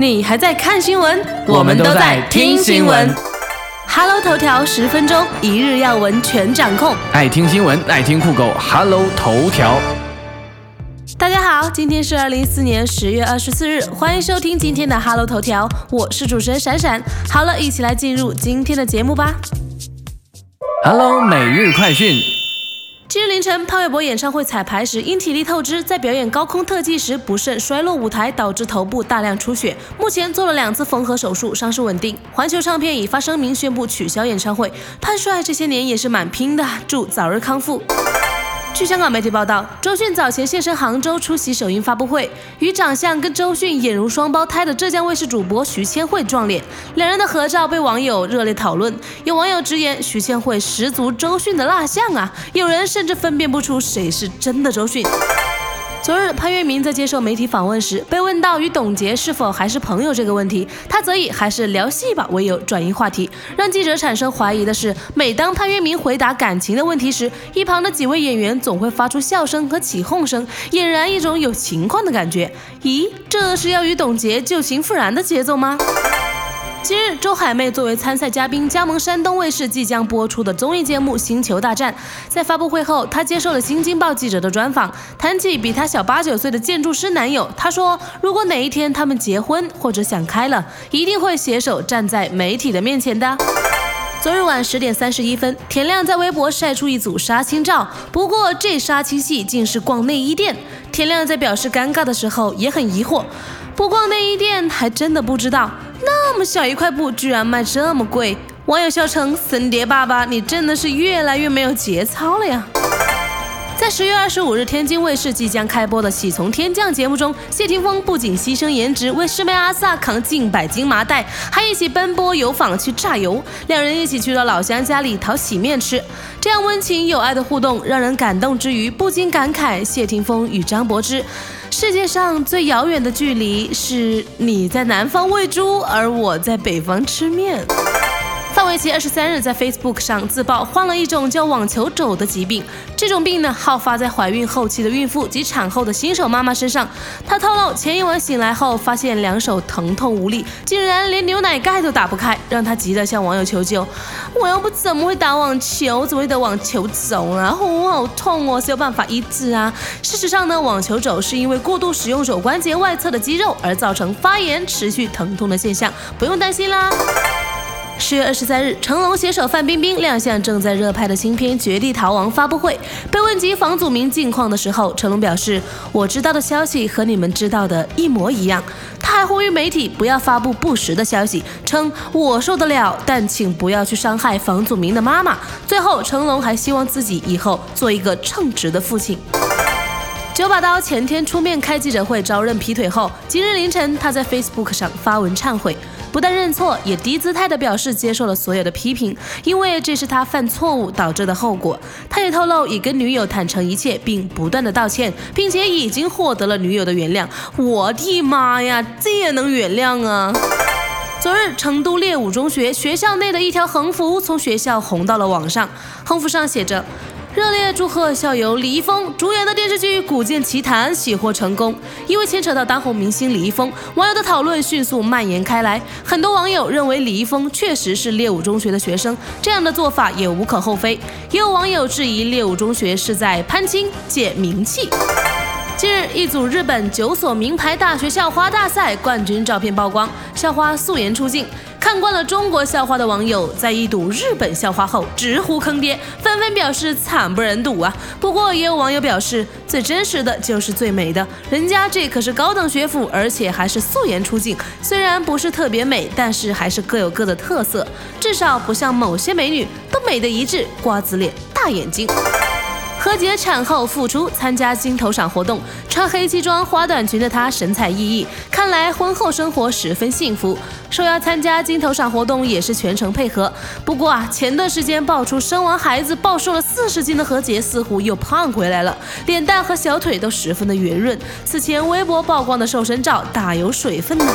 你还在看新闻？我们都在听新闻。Hello 头条十分钟，一日要闻全掌控。爱听新闻，爱听酷狗，Hello 头条。大家好，今天是二零一四年十月二十四日，欢迎收听今天的 Hello 头条，我是主持人闪闪。好了，一起来进入今天的节目吧。Hello 每日快讯。今日凌晨，潘玮柏演唱会彩排时因体力透支，在表演高空特技时不慎摔落舞台，导致头部大量出血。目前做了两次缝合手术，伤势稳定。环球唱片已发声明宣布取消演唱会。潘帅这些年也是蛮拼的，祝早日康复。据香港媒体报道，周迅早前现身杭州出席首映发布会，与长相跟周迅俨如双胞胎的浙江卫视主播徐千惠撞脸，两人的合照被网友热烈讨论。有网友直言徐千惠十足周迅的蜡像啊，有人甚至分辨不出谁是真的周迅。昨日，潘粤明在接受媒体访问时，被问到与董洁是否还是朋友这个问题，他则以还是聊戏吧为由转移话题。让记者产生怀疑的是，每当潘粤明回答感情的问题时，一旁的几位演员总会发出笑声和起哄声，俨然一种有情况的感觉。咦，这是要与董洁旧情复燃的节奏吗？今日，周海媚作为参赛嘉宾加盟山东卫视即将播出的综艺节目《星球大战》。在发布会后，她接受了《新京报》记者的专访，谈起比她小八九岁的建筑师男友。她说：“如果哪一天他们结婚或者想开了，一定会携手站在媒体的面前的。”昨日晚十点三十一分，田亮在微博晒出一组杀青照，不过这杀青戏竟是逛内衣店。田亮在表示尴尬的时候也很疑惑，不逛内衣店还真的不知道。那么小一块布居然卖这么贵，网友笑称：“森碟爸爸，你真的是越来越没有节操了呀！”在十月二十五日，天津卫视即将开播的《喜从天降》节目中，谢霆锋不仅牺牲颜值为师妹阿 sa 扛近百斤麻袋，还一起奔波游访去榨油，两人一起去到老乡家里讨喜面吃。这样温情有爱的互动，让人感动之余，不禁感慨谢霆锋与张柏芝。世界上最遥远的距离是你在南方喂猪，而我在北方吃面。范玮琪二十三日在 Facebook 上自曝患了一种叫网球肘的疾病，这种病呢好发在怀孕后期的孕妇及产后的新手妈妈身上。她透露，前一晚醒来后发现两手疼痛无力，竟然连牛奶盖都打不开，让她急得向网友求救。我又不怎么会打网球，怎么会得网球肘啊？哦，好痛哦，是有办法医治啊。事实上呢，网球肘是因为过度使用肘关节外侧的肌肉而造成发炎、持续疼痛的现象，不用担心啦。十月二十三日，成龙携手范冰冰亮相正在热拍的新片《绝地逃亡》发布会。被问及房祖名近况的时候，成龙表示：“我知道的消息和你们知道的一模一样。”他还呼吁媒体不要发布不实的消息，称：“我受得了，但请不要去伤害房祖名的妈妈。”最后，成龙还希望自己以后做一个称职的父亲。九把刀前天出面开记者会招认劈腿后，今日凌晨他在 Facebook 上发文忏悔，不但认错，也低姿态地表示接受了所有的批评，因为这是他犯错误导致的后果。他也透露已跟女友坦诚一切，并不断的道歉，并且已经获得了女友的原谅。我的妈呀，这也能原谅啊！昨日，成都猎武中学学校内的一条横幅从学校红到了网上，横幅上写着。热烈祝贺校友李易峰主演的电视剧《古剑奇谭》喜获成功。因为牵扯到当红明星李易峰，网友的讨论迅速蔓延开来。很多网友认为李易峰确实是猎武中学的学生，这样的做法也无可厚非。也有网友质疑猎武中学是在攀亲借名气。近日，一组日本九所名牌大学校花大赛冠军照片曝光，校花素颜出镜。看惯了中国校花的网友，在一睹日本校花后直呼坑爹，纷纷表示惨不忍睹啊！不过也有网友表示，最真实的就是最美的，人家这可是高等学府，而且还是素颜出镜，虽然不是特别美，但是还是各有各的特色，至少不像某些美女都美的一致，瓜子脸、大眼睛。何洁产后复出参加金头赏活动，穿黑西装、花短裙的她神采奕奕，看来婚后生活十分幸福。受邀参加金头赏活动也是全程配合。不过啊，前段时间爆出生完孩子暴瘦了四十斤的何洁似乎又胖回来了，脸蛋和小腿都十分的圆润。此前微博曝光的瘦身照大有水分呢。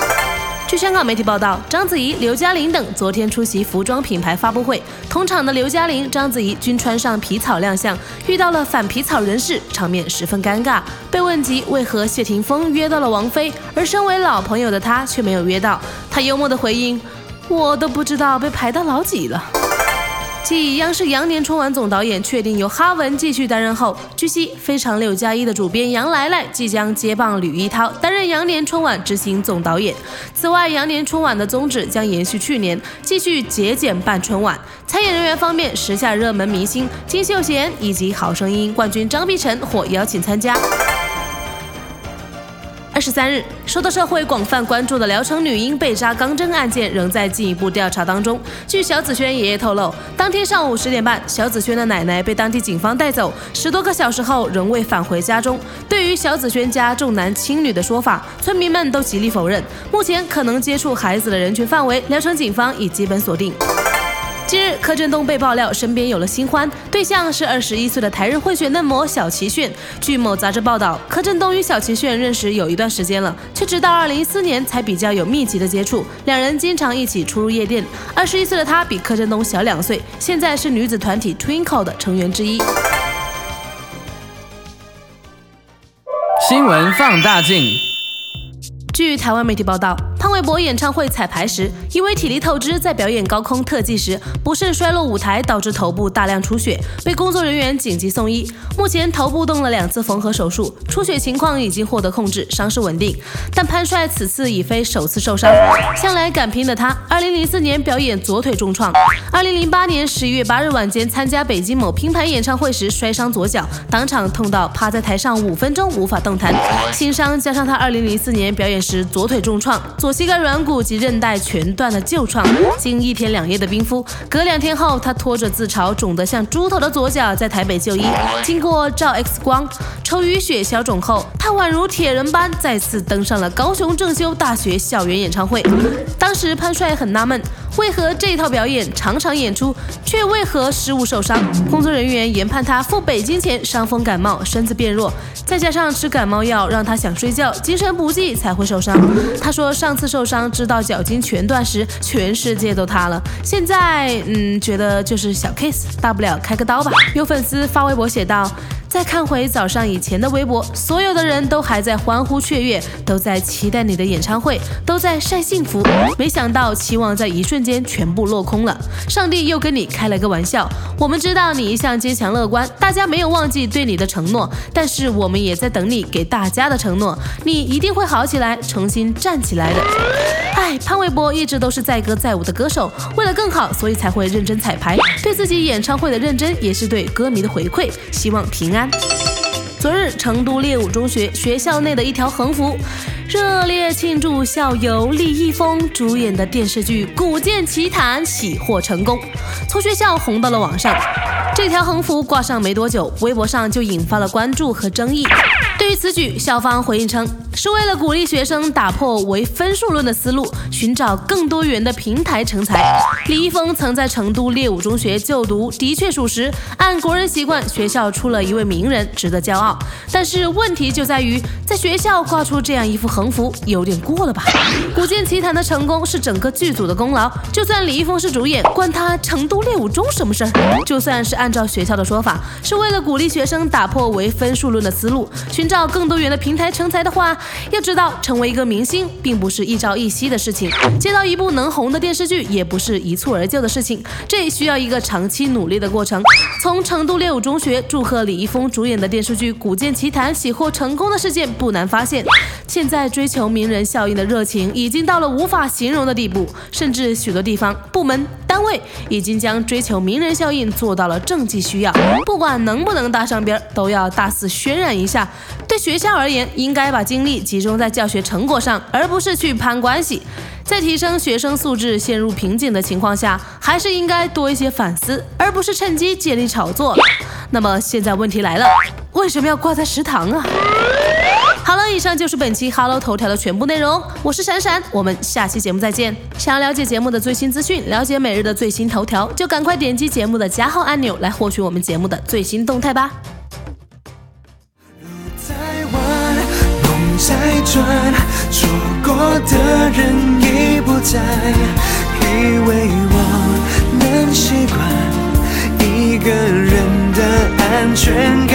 据香港媒体报道，章子怡、刘嘉玲等昨天出席服装品牌发布会，同场的刘嘉玲、章子怡均穿上皮草亮相，遇到了反皮草人士，场面十分尴尬。被问及为何谢霆锋约到了王菲，而身为老朋友的他却没有约到，他幽默的回应：“我都不知道被排到老几了。”继央视羊年春晚总导演确定由哈文继续担任后，据悉《非常六加一》的主编杨来来即将接棒吕一涛担任羊年春晚执行总导演。此外，羊年春晚的宗旨将延续去年，继续节俭办春晚。参演人员方面，时下热门明星金秀贤以及《好声音》冠军张碧晨或邀请参加。二十三日，受到社会广泛关注的聊城女婴被扎钢针案件仍在进一步调查当中。据小紫萱爷爷透露，当天上午十点半，小紫萱的奶奶被当地警方带走，十多个小时后仍未返回家中。对于小紫萱家重男轻女的说法，村民们都极力否认。目前可能接触孩子的人群范围，聊城警方已基本锁定。近日，柯震东被爆料身边有了新欢，对象是二十一岁的台日混血嫩模小齐炫。据某杂志报道，柯震东与小齐炫认识有一段时间了，却直到二零一四年才比较有密集的接触。两人经常一起出入夜店。二十一岁的他比柯震东小两岁，现在是女子团体 Twinkle 的成员之一。新闻放大镜。据台湾媒体报道。潘玮柏演唱会彩排时，因为体力透支，在表演高空特技时不慎摔落舞台，导致头部大量出血，被工作人员紧急送医。目前头部动了两次缝合手术，出血情况已经获得控制，伤势稳定。但潘帅此次已非首次受伤，向来敢拼的他，2004年表演左腿重创，2008年11月8日晚间参加北京某拼盘演唱会时摔伤左脚，当场痛到趴在台上五分钟无法动弹。新伤加上他2004年表演时左腿重创左。膝盖软骨及韧带全断的旧创，经一天两夜的冰敷，隔两天后，他拖着自嘲肿得像猪头的左脚在台北就医。经过照 X 光，抽淤血消肿后，他宛如铁人般再次登上了高雄正修大学校园演唱会。当时潘帅很纳闷。为何这套表演场场演出，却为何失误受伤？工作人员研判他赴北京前伤风感冒，身子变弱，再加上吃感冒药让他想睡觉，精神不济才会受伤。他说上次受伤知道脚筋全断时，全世界都塌了。现在嗯，觉得就是小 case，大不了开个刀吧。有粉丝发微博写道。再看回早上以前的微博，所有的人都还在欢呼雀跃，都在期待你的演唱会，都在晒幸福。没想到期望在一瞬间全部落空了。上帝又跟你开了个玩笑。我们知道你一向坚强乐观，大家没有忘记对你的承诺，但是我们也在等你给大家的承诺，你一定会好起来，重新站起来的。唉，潘玮柏一直都是载歌载舞的歌手，为了更好，所以才会认真彩排，对自己演唱会的认真，也是对歌迷的回馈，希望平安。昨日，成都猎武中学学校内的一条横幅，热烈庆祝校友李易峰主演的电视剧《古剑奇谭》喜获成功，从学校红到了网上。这条横幅挂上没多久，微博上就引发了关注和争议。对于此举，校方回应称，是为了鼓励学生打破唯分数论的思路，寻找更多元的平台成才。李易峰曾在成都猎武中学就读，的确属实。按国人习惯，学校出了一位名人，值得骄傲。但是问题就在于，在学校挂出这样一幅横幅，有点过了吧？《古剑奇谭》的成功是整个剧组的功劳，就算李易峰是主演，关他成都猎武中什么事儿？就算是按照学校的说法，是为了鼓励学生打破唯分数论的思路，寻。找更多元的平台成才的话，要知道成为一个明星并不是一朝一夕的事情，接到一部能红的电视剧也不是一蹴而就的事情，这需要一个长期努力的过程。从成都猎舞中学祝贺李易峰主演的电视剧《古剑奇谭》喜获成功的事件不难发现，现在追求名人效应的热情已经到了无法形容的地步，甚至许多地方部门。单位已经将追求名人效应做到了政绩需要，不管能不能搭上边，都要大肆渲染一下。对学校而言，应该把精力集中在教学成果上，而不是去攀关系。在提升学生素质陷入瓶颈的情况下，还是应该多一些反思，而不是趁机借力炒作。那么现在问题来了，为什么要挂在食堂啊？好了，以上就是本期 Hello 头条的全部内容。我是闪闪，我们下期节目再见。想要了解节目的最新资讯，了解每日的最新头条，就赶快点击节目的加号按钮来获取我们节目的最新动态吧。路在弯，梦在转，错过的人已不。在，以为我能习惯一个人的安全感。